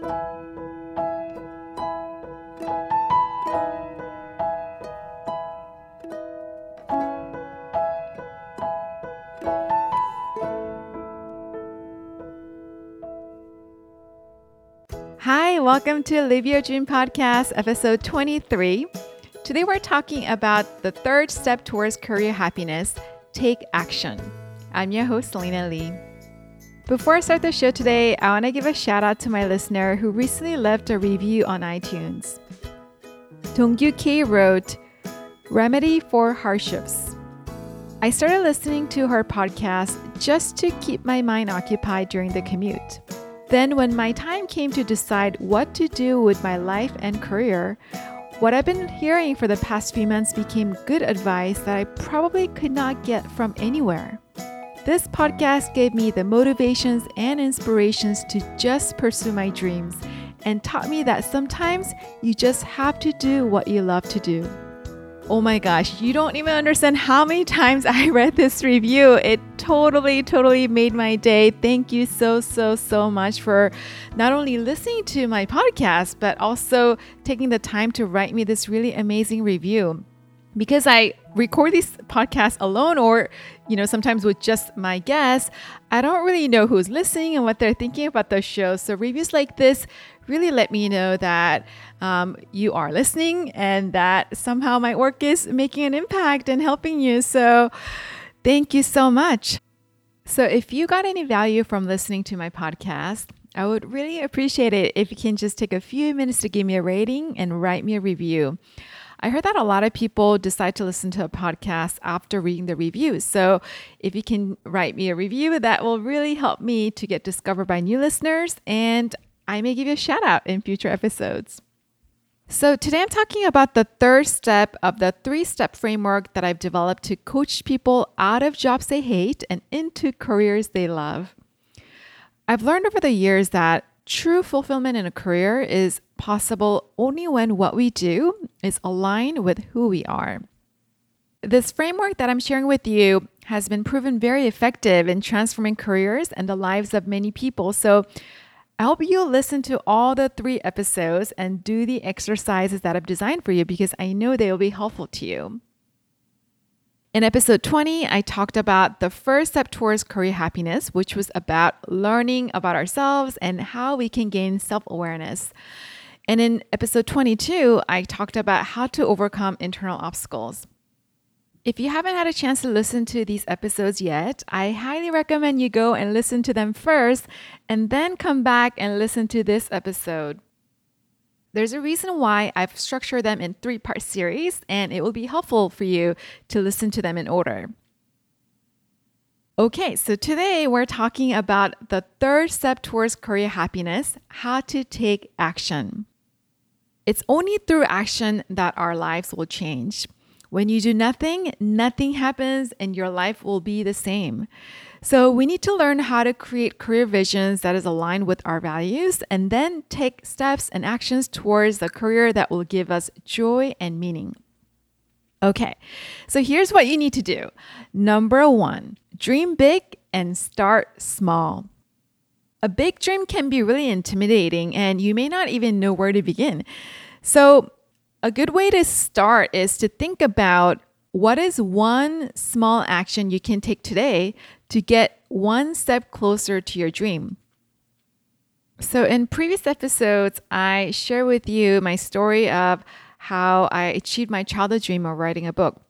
Hi, welcome to Live Your Dream Podcast, episode 23. Today we're talking about the third step towards career happiness take action. I'm your host, Celina Lee. Before I start the show today, I want to give a shout out to my listener who recently left a review on iTunes. Dongyu K wrote, Remedy for Hardships. I started listening to her podcast just to keep my mind occupied during the commute. Then, when my time came to decide what to do with my life and career, what I've been hearing for the past few months became good advice that I probably could not get from anywhere. This podcast gave me the motivations and inspirations to just pursue my dreams and taught me that sometimes you just have to do what you love to do. Oh my gosh, you don't even understand how many times I read this review. It totally, totally made my day. Thank you so, so, so much for not only listening to my podcast, but also taking the time to write me this really amazing review. Because I record these podcasts alone or, you know, sometimes with just my guests, I don't really know who's listening and what they're thinking about the show. So reviews like this really let me know that um, you are listening and that somehow my work is making an impact and helping you. So, thank you so much. So, if you got any value from listening to my podcast, I would really appreciate it if you can just take a few minutes to give me a rating and write me a review. I heard that a lot of people decide to listen to a podcast after reading the reviews. So if you can write me a review, that will really help me to get discovered by new listeners. And I may give you a shout out in future episodes. So, today I'm talking about the third step of the three step framework that I've developed to coach people out of jobs they hate and into careers they love. I've learned over the years that true fulfillment in a career is possible only when what we do is aligned with who we are. This framework that I'm sharing with you has been proven very effective in transforming careers and the lives of many people. So, I hope you listen to all the three episodes and do the exercises that I've designed for you because I know they will be helpful to you. In episode 20, I talked about the first step towards career happiness, which was about learning about ourselves and how we can gain self awareness. And in episode 22, I talked about how to overcome internal obstacles. If you haven't had a chance to listen to these episodes yet, I highly recommend you go and listen to them first and then come back and listen to this episode. There's a reason why I've structured them in three part series, and it will be helpful for you to listen to them in order. Okay, so today we're talking about the third step towards career happiness how to take action. It's only through action that our lives will change. When you do nothing, nothing happens and your life will be the same. So we need to learn how to create career visions that is aligned with our values and then take steps and actions towards the career that will give us joy and meaning. Okay, so here's what you need to do. Number one, dream big and start small. A big dream can be really intimidating and you may not even know where to begin. So a good way to start is to think about what is one small action you can take today to get one step closer to your dream. So, in previous episodes, I share with you my story of how I achieved my childhood dream of writing a book.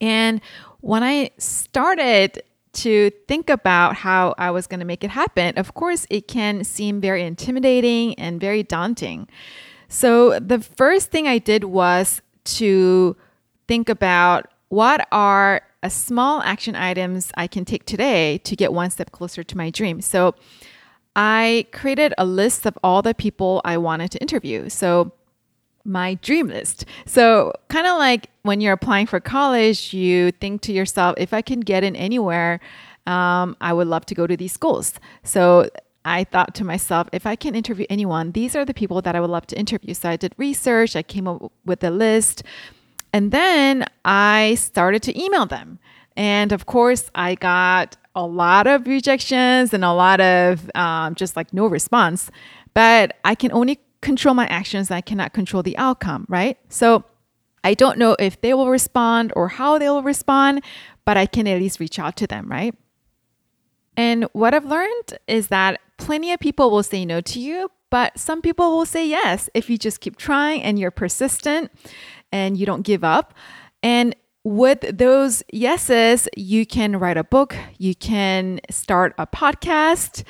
And when I started to think about how I was going to make it happen, of course, it can seem very intimidating and very daunting. So the first thing I did was to think about what are a small action items I can take today to get one step closer to my dream. So I created a list of all the people I wanted to interview. So my dream list. So, kind of like when you're applying for college, you think to yourself, if I can get in anywhere, um, I would love to go to these schools. So, I thought to myself, if I can interview anyone, these are the people that I would love to interview. So I did research, I came up with a list, and then I started to email them. And of course, I got a lot of rejections and a lot of um, just like no response. But I can only control my actions. I cannot control the outcome, right? So I don't know if they will respond or how they will respond, but I can at least reach out to them, right? And what I've learned is that plenty of people will say no to you, but some people will say yes if you just keep trying and you're persistent and you don't give up. And with those yeses, you can write a book, you can start a podcast,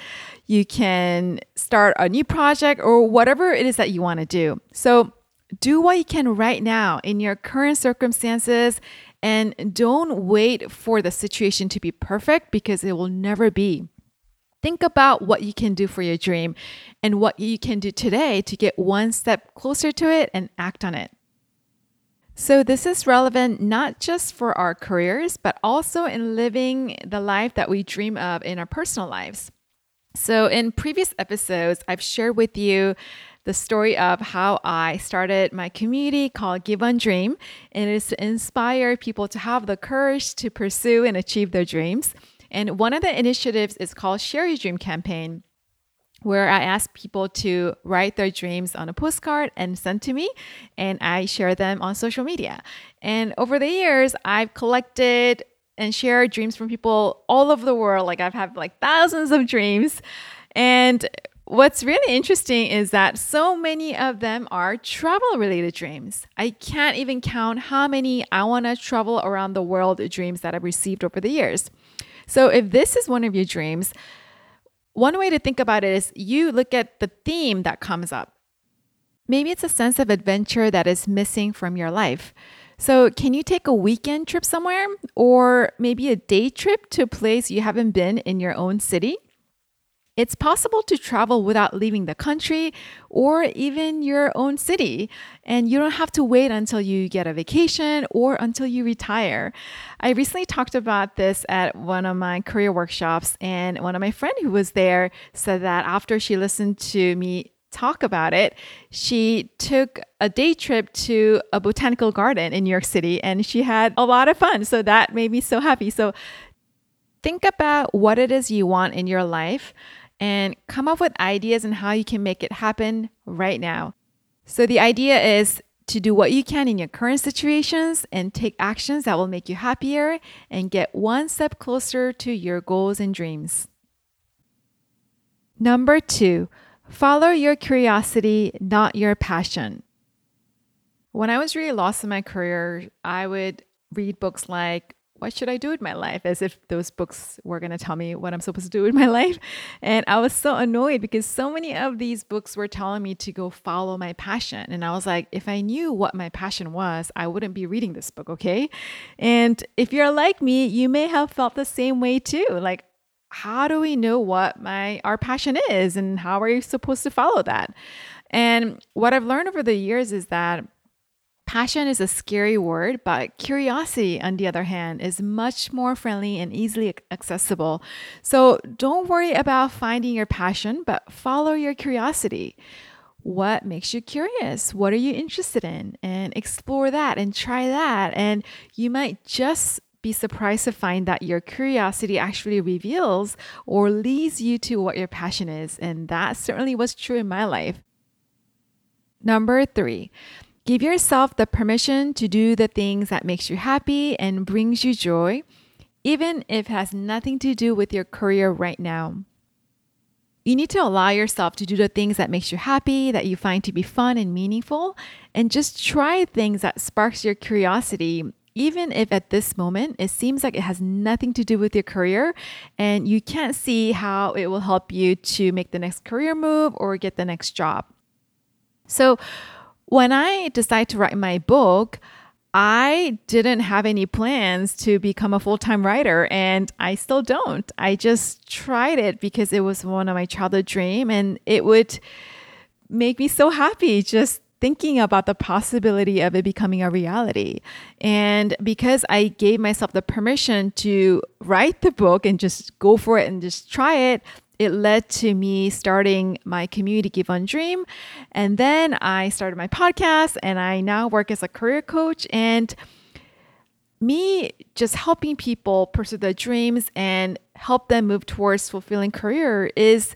you can start a new project, or whatever it is that you want to do. So, do what you can right now in your current circumstances and don't wait for the situation to be perfect because it will never be. Think about what you can do for your dream and what you can do today to get one step closer to it and act on it. So, this is relevant not just for our careers, but also in living the life that we dream of in our personal lives. So, in previous episodes, I've shared with you the story of how I started my community called Give On Dream, and it is to inspire people to have the courage to pursue and achieve their dreams. And one of the initiatives is called Share Your Dream Campaign where I ask people to write their dreams on a postcard and send to me, and I share them on social media. And over the years, I've collected and share dreams from people all over the world. Like I've had like thousands of dreams. And what's really interesting is that so many of them are travel related dreams. I can't even count how many I want to travel around the world dreams that I've received over the years. So if this is one of your dreams, one way to think about it is you look at the theme that comes up. Maybe it's a sense of adventure that is missing from your life. So, can you take a weekend trip somewhere or maybe a day trip to a place you haven't been in your own city? It's possible to travel without leaving the country or even your own city, and you don't have to wait until you get a vacation or until you retire. I recently talked about this at one of my career workshops, and one of my friends who was there said that after she listened to me talk about it, she took a day trip to a botanical garden in New York City and she had a lot of fun. So that made me so happy. So think about what it is you want in your life and come up with ideas on how you can make it happen right now. So, the idea is to do what you can in your current situations and take actions that will make you happier and get one step closer to your goals and dreams. Number two, follow your curiosity, not your passion. When I was really lost in my career, I would read books like what should I do with my life? As if those books were going to tell me what I'm supposed to do with my life. And I was so annoyed because so many of these books were telling me to go follow my passion. And I was like, if I knew what my passion was, I wouldn't be reading this book, okay? And if you're like me, you may have felt the same way too. Like, how do we know what my our passion is and how are you supposed to follow that? And what I've learned over the years is that Passion is a scary word, but curiosity, on the other hand, is much more friendly and easily accessible. So don't worry about finding your passion, but follow your curiosity. What makes you curious? What are you interested in? And explore that and try that. And you might just be surprised to find that your curiosity actually reveals or leads you to what your passion is. And that certainly was true in my life. Number three, Give yourself the permission to do the things that makes you happy and brings you joy, even if it has nothing to do with your career right now. You need to allow yourself to do the things that makes you happy, that you find to be fun and meaningful, and just try things that sparks your curiosity even if at this moment it seems like it has nothing to do with your career and you can't see how it will help you to make the next career move or get the next job. So, when I decided to write my book, I didn't have any plans to become a full time writer, and I still don't. I just tried it because it was one of my childhood dreams, and it would make me so happy just thinking about the possibility of it becoming a reality. And because I gave myself the permission to write the book and just go for it and just try it, it led to me starting my community Give On Dream. And then I started my podcast and I now work as a career coach. And me just helping people pursue their dreams and help them move towards fulfilling career is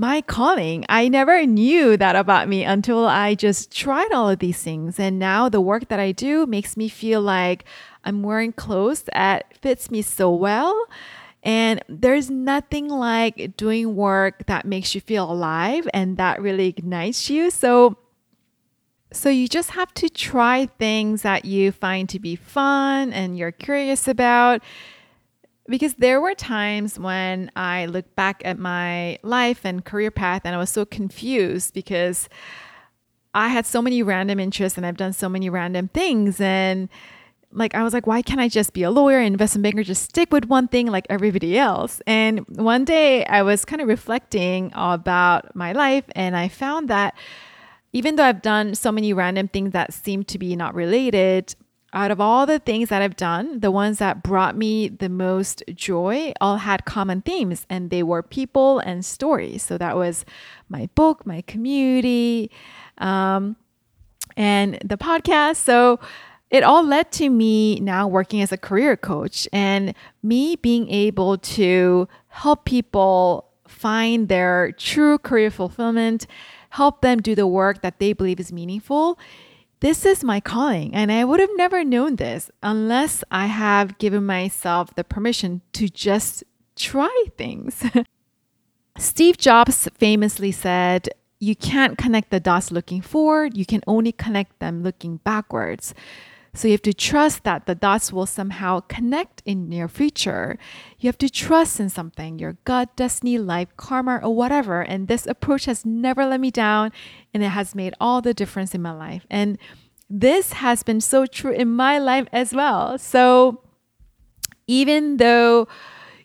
my calling. I never knew that about me until I just tried all of these things. And now the work that I do makes me feel like I'm wearing clothes that fits me so well. And there's nothing like doing work that makes you feel alive and that really ignites you. So so you just have to try things that you find to be fun and you're curious about. Because there were times when I look back at my life and career path and I was so confused because I had so many random interests and I've done so many random things. And like, I was like, why can't I just be a lawyer, and investment banker, just stick with one thing like everybody else? And one day I was kind of reflecting about my life and I found that even though I've done so many random things that seem to be not related, out of all the things that I've done, the ones that brought me the most joy all had common themes, and they were people and stories. So that was my book, my community, um, and the podcast. So it all led to me now working as a career coach and me being able to help people find their true career fulfillment help them do the work that they believe is meaningful. This is my calling, and I would have never known this unless I have given myself the permission to just try things. Steve Jobs famously said, You can't connect the dots looking forward, you can only connect them looking backwards. So you have to trust that the dots will somehow connect in your future. You have to trust in something, your gut, destiny, life, karma, or whatever. And this approach has never let me down and it has made all the difference in my life. And this has been so true in my life as well. So even though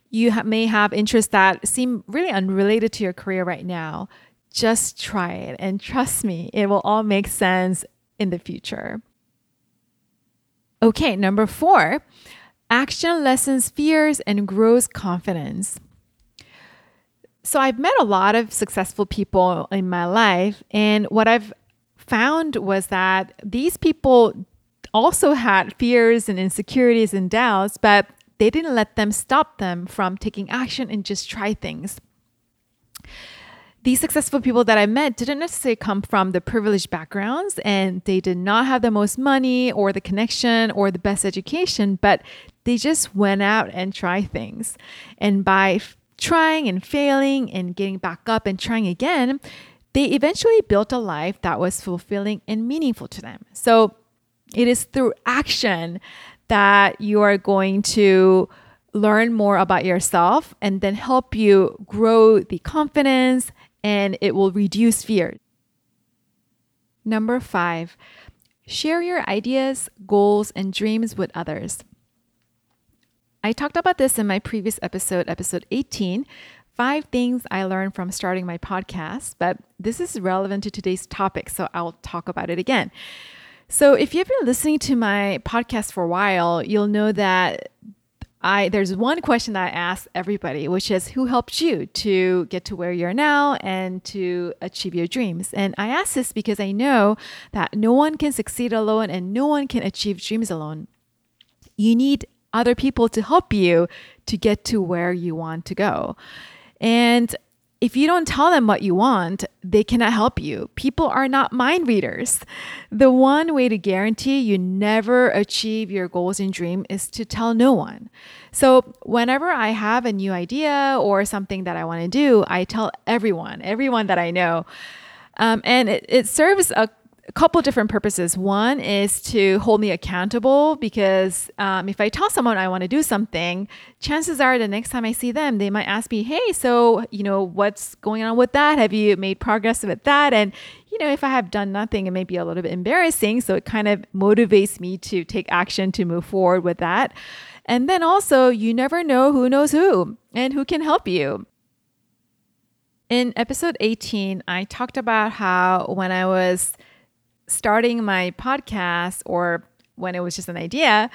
you may have interests that seem really unrelated to your career right now, just try it and trust me, it will all make sense in the future. Okay, number four, action lessens fears and grows confidence. So I've met a lot of successful people in my life, and what I've found was that these people also had fears and insecurities and doubts, but they didn't let them stop them from taking action and just try things these successful people that I met didn't necessarily come from the privileged backgrounds and they did not have the most money or the connection or the best education, but they just went out and tried things. And by f- trying and failing and getting back up and trying again, they eventually built a life that was fulfilling and meaningful to them. So it is through action that you are going to learn more about yourself and then help you grow the confidence and it will reduce fear. Number five, share your ideas, goals, and dreams with others. I talked about this in my previous episode, episode 18 five things I learned from starting my podcast, but this is relevant to today's topic, so I'll talk about it again. So, if you've been listening to my podcast for a while, you'll know that I there's one question that I ask everybody, which is who helped you to get to where you're now and to achieve your dreams? And I ask this because I know that no one can succeed alone and no one can achieve dreams alone. You need other people to help you to get to where you want to go. And if you don't tell them what you want, they cannot help you. People are not mind readers. The one way to guarantee you never achieve your goals and dream is to tell no one. So, whenever I have a new idea or something that I want to do, I tell everyone, everyone that I know. Um, and it, it serves a a couple different purposes. One is to hold me accountable because um, if I tell someone I want to do something, chances are the next time I see them, they might ask me, "Hey, so you know what's going on with that? Have you made progress with that?" And you know, if I have done nothing, it may be a little bit embarrassing. So it kind of motivates me to take action to move forward with that. And then also, you never know who knows who and who can help you. In episode 18, I talked about how when I was starting my podcast or when it was just an idea,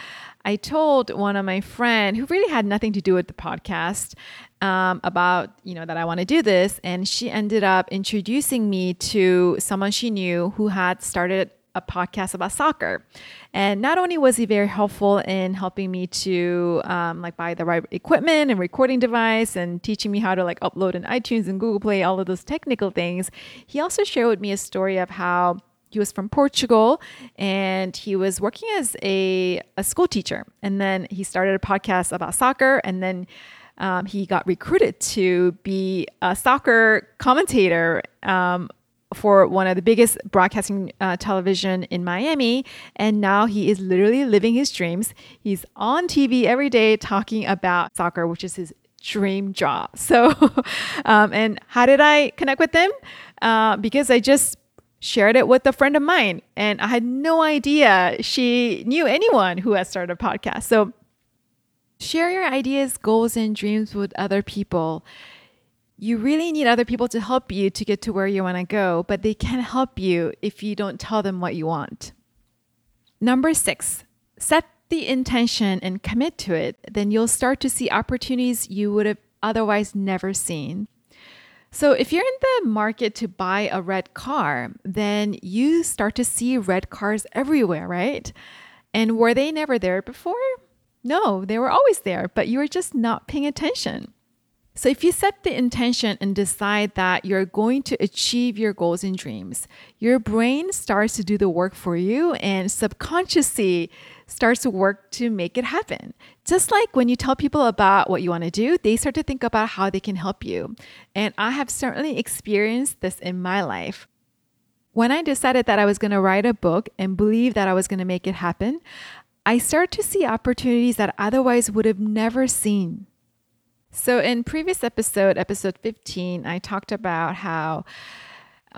I told one of my friend who really had nothing to do with the podcast um, about you know that I want to do this, and she ended up introducing me to someone she knew who had started a podcast about soccer. And not only was he very helpful in helping me to um, like buy the right equipment and recording device and teaching me how to like upload in iTunes and Google Play, all of those technical things, he also shared with me a story of how he was from Portugal and he was working as a, a school teacher. And then he started a podcast about soccer and then um, he got recruited to be a soccer commentator um, for one of the biggest broadcasting uh, television in Miami. And now he is literally living his dreams. He's on TV every day talking about soccer, which is his dream job. So, um, and how did I connect with him? Uh, because I just shared it with a friend of mine, and I had no idea she knew anyone who had started a podcast. So, share your ideas, goals, and dreams with other people you really need other people to help you to get to where you want to go, but they can't help you if you don't tell them what you want. Number six, set the intention and commit to it. Then you'll start to see opportunities you would have otherwise never seen. So, if you're in the market to buy a red car, then you start to see red cars everywhere, right? And were they never there before? No, they were always there, but you were just not paying attention. So, if you set the intention and decide that you're going to achieve your goals and dreams, your brain starts to do the work for you and subconsciously starts to work to make it happen. Just like when you tell people about what you want to do, they start to think about how they can help you. And I have certainly experienced this in my life. When I decided that I was going to write a book and believe that I was going to make it happen, I started to see opportunities that otherwise would have never seen. So, in previous episode, episode 15, I talked about how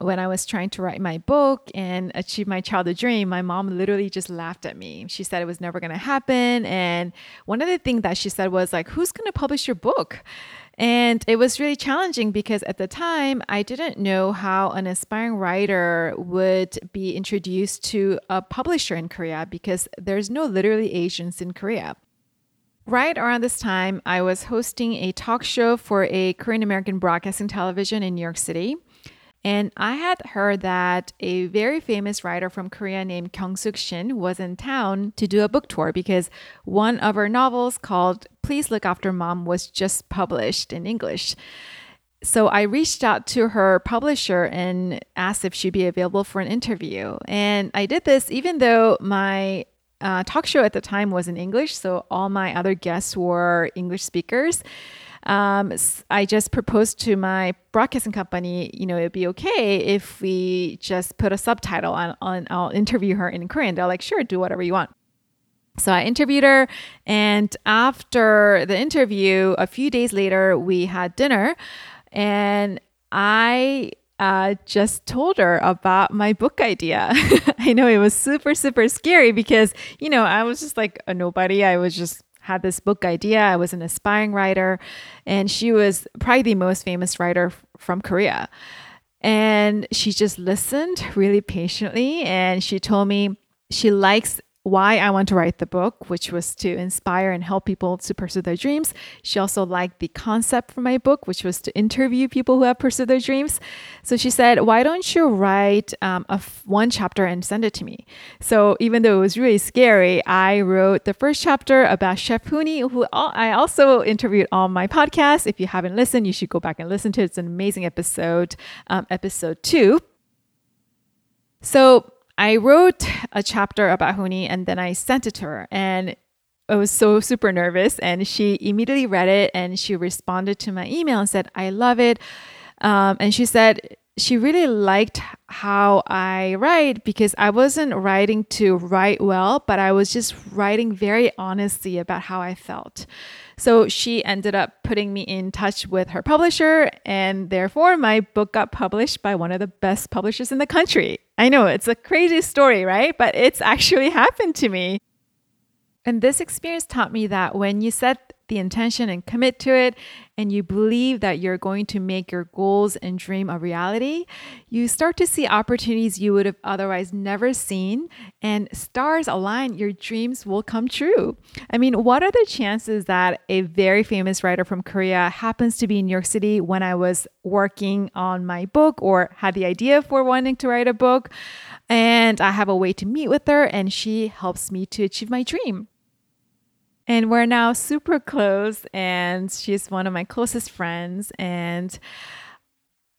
when I was trying to write my book and achieve my childhood dream, my mom literally just laughed at me. She said it was never going to happen. And one of the things that she said was like, "Who's going to publish your book?" And it was really challenging because at the time, I didn't know how an aspiring writer would be introduced to a publisher in Korea because there's no literary agents in Korea. Right around this time, I was hosting a talk show for a Korean American broadcasting television in New York City. And I had heard that a very famous writer from Korea named Kyung-sook Shin was in town to do a book tour because one of her novels called Please Look After Mom was just published in English. So I reached out to her publisher and asked if she'd be available for an interview. And I did this even though my uh, talk show at the time was in English, so all my other guests were English speakers. Um, I just proposed to my broadcasting company, you know, it'd be okay if we just put a subtitle on, on I'll interview her in Korean. They're like, sure, do whatever you want. So I interviewed her, and after the interview, a few days later, we had dinner, and I uh, just told her about my book idea. I know it was super, super scary because, you know, I was just like a nobody. I was just had this book idea. I was an aspiring writer, and she was probably the most famous writer from Korea. And she just listened really patiently, and she told me she likes why I want to write the book, which was to inspire and help people to pursue their dreams. She also liked the concept for my book, which was to interview people who have pursued their dreams. So she said, "Why don't you write um, a f- one chapter and send it to me?" So even though it was really scary, I wrote the first chapter about Chef Hooni, who I also interviewed on my podcast. If you haven't listened, you should go back and listen to it. It's an amazing episode, um, episode two. So I wrote a chapter about Hooni and then I sent it to her. And I was so super nervous. And she immediately read it and she responded to my email and said, I love it. Um, and she said, she really liked how I write because I wasn't writing to write well, but I was just writing very honestly about how I felt. So she ended up putting me in touch with her publisher, and therefore my book got published by one of the best publishers in the country. I know it's a crazy story, right? But it's actually happened to me. And this experience taught me that when you set the intention and commit to it, and you believe that you're going to make your goals and dream a reality, you start to see opportunities you would have otherwise never seen, and stars align, your dreams will come true. I mean, what are the chances that a very famous writer from Korea happens to be in New York City when I was working on my book or had the idea for wanting to write a book? And I have a way to meet with her, and she helps me to achieve my dream. And we're now super close, and she's one of my closest friends. And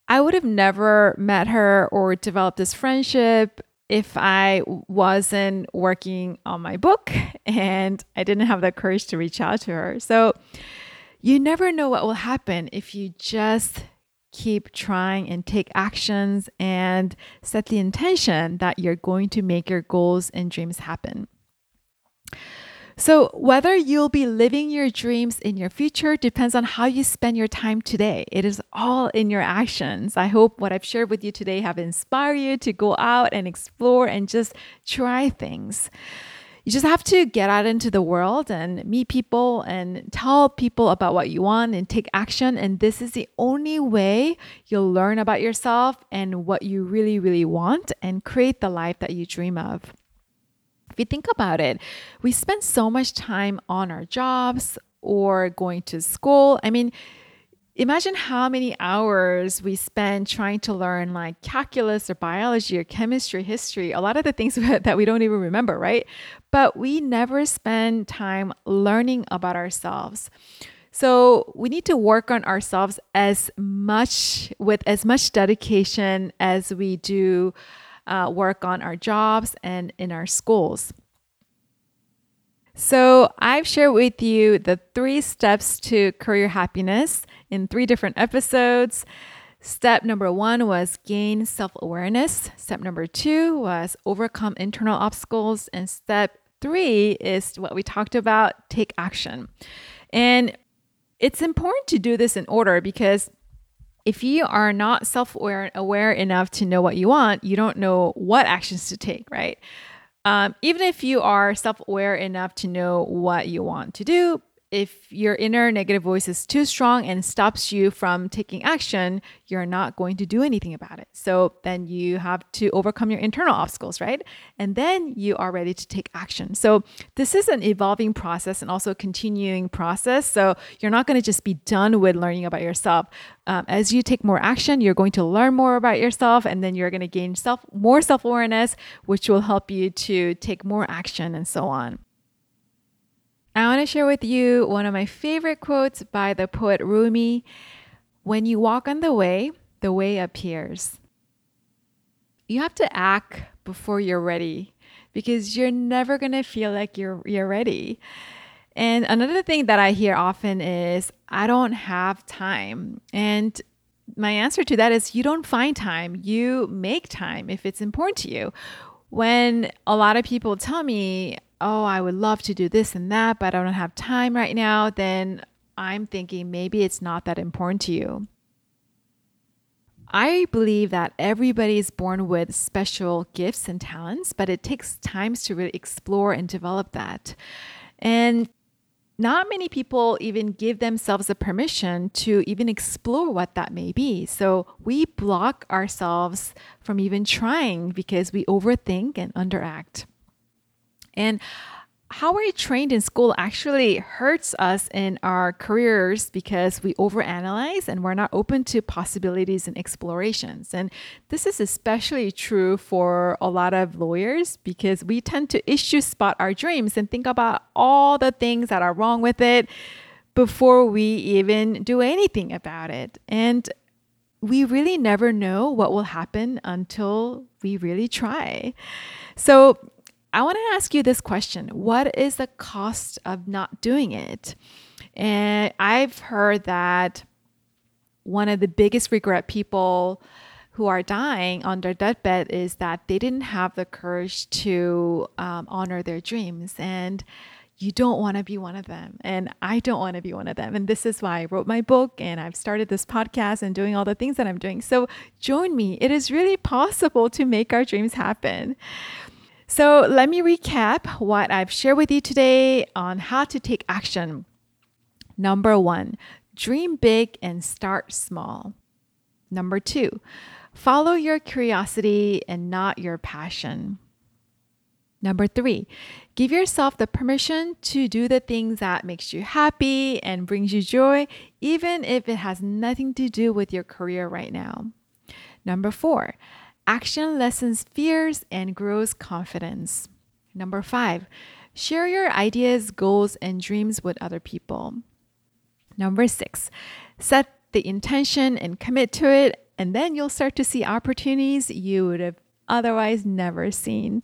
I would have never met her or developed this friendship if I wasn't working on my book and I didn't have the courage to reach out to her. So you never know what will happen if you just keep trying and take actions and set the intention that you're going to make your goals and dreams happen. So, whether you'll be living your dreams in your future depends on how you spend your time today. It is all in your actions. I hope what I've shared with you today have inspired you to go out and explore and just try things. You just have to get out into the world and meet people and tell people about what you want and take action. And this is the only way you'll learn about yourself and what you really, really want and create the life that you dream of. If you think about it, we spend so much time on our jobs or going to school. I mean, imagine how many hours we spend trying to learn like calculus or biology or chemistry, history, a lot of the things that we don't even remember, right? But we never spend time learning about ourselves. So we need to work on ourselves as much with as much dedication as we do uh, work on our jobs and in our schools. So, I've shared with you the three steps to career happiness in three different episodes. Step number one was gain self awareness. Step number two was overcome internal obstacles. And step three is what we talked about take action. And it's important to do this in order because if you are not self aware enough to know what you want, you don't know what actions to take, right? Um, even if you are self aware enough to know what you want to do, if your inner negative voice is too strong and stops you from taking action, you're not going to do anything about it. So then you have to overcome your internal obstacles, right? And then you are ready to take action. So this is an evolving process and also a continuing process. So you're not going to just be done with learning about yourself. Um, as you take more action, you're going to learn more about yourself, and then you're going to gain self more self awareness, which will help you to take more action and so on. I want to share with you one of my favorite quotes by the poet Rumi When you walk on the way, the way appears. You have to act before you're ready because you're never going to feel like you're, you're ready. And another thing that I hear often is, I don't have time. And my answer to that is, you don't find time, you make time if it's important to you. When a lot of people tell me, oh, I would love to do this and that, but I don't have time right now, then I'm thinking maybe it's not that important to you. I believe that everybody is born with special gifts and talents, but it takes time to really explore and develop that. And not many people even give themselves the permission to even explore what that may be. So we block ourselves from even trying because we overthink and underact. And how we're trained in school actually hurts us in our careers because we overanalyze and we're not open to possibilities and explorations. And this is especially true for a lot of lawyers because we tend to issue spot our dreams and think about all the things that are wrong with it before we even do anything about it. And we really never know what will happen until we really try. So, I want to ask you this question What is the cost of not doing it? And I've heard that one of the biggest regret people who are dying on their deathbed is that they didn't have the courage to um, honor their dreams. And you don't want to be one of them. And I don't want to be one of them. And this is why I wrote my book and I've started this podcast and doing all the things that I'm doing. So join me. It is really possible to make our dreams happen. So, let me recap what I've shared with you today on how to take action. Number one, dream big and start small. Number two, follow your curiosity and not your passion. Number three, give yourself the permission to do the things that makes you happy and brings you joy, even if it has nothing to do with your career right now. Number four, action lessens fears and grows confidence. Number five, share your ideas, goals, and dreams with other people. Number six, set the intention and commit to it, and then you'll start to see opportunities you would have otherwise never seen.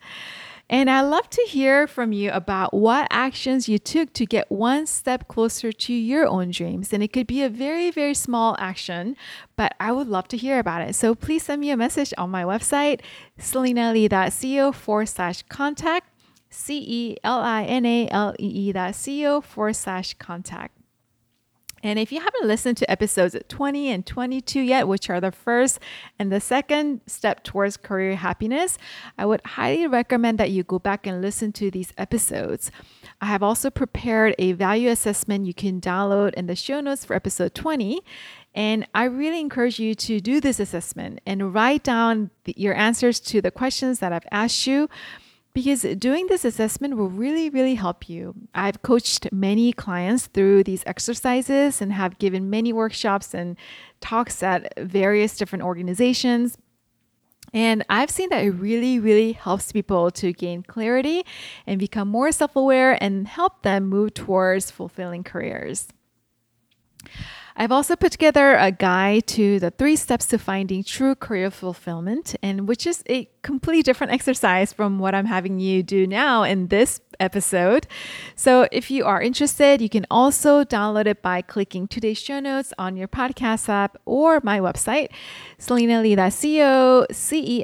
And I'd love to hear from you about what actions you took to get one step closer to your own dreams. And it could be a very, very small action, but I would love to hear about it. So please send me a message on my website, celinalee.co forward slash contact, C E L I N A L E E dot co forward slash contact. And if you haven't listened to episodes 20 and 22 yet, which are the first and the second step towards career happiness, I would highly recommend that you go back and listen to these episodes. I have also prepared a value assessment you can download in the show notes for episode 20. And I really encourage you to do this assessment and write down the, your answers to the questions that I've asked you because doing this assessment will really, really help you. I've coached many clients through these exercises and have given many workshops and talks at various different organizations. And I've seen that it really, really helps people to gain clarity and become more self aware and help them move towards fulfilling careers. I've also put together a guide to the three steps to finding true career fulfillment, and which is a completely different exercise from what I'm having you do now in this episode. So if you are interested, you can also download it by clicking today's show notes on your podcast app or my website, celinalee.co, C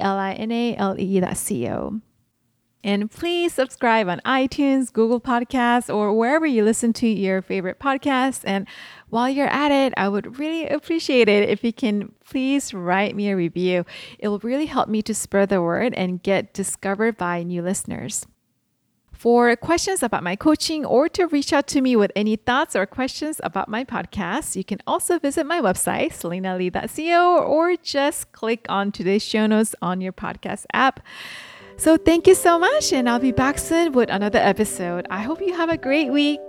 And please subscribe on iTunes, Google Podcasts, or wherever you listen to your favorite podcasts. And while you're at it, I would really appreciate it if you can please write me a review. It will really help me to spread the word and get discovered by new listeners. For questions about my coaching or to reach out to me with any thoughts or questions about my podcast, you can also visit my website, celinalee.co, or just click on today's show notes on your podcast app. So thank you so much, and I'll be back soon with another episode. I hope you have a great week.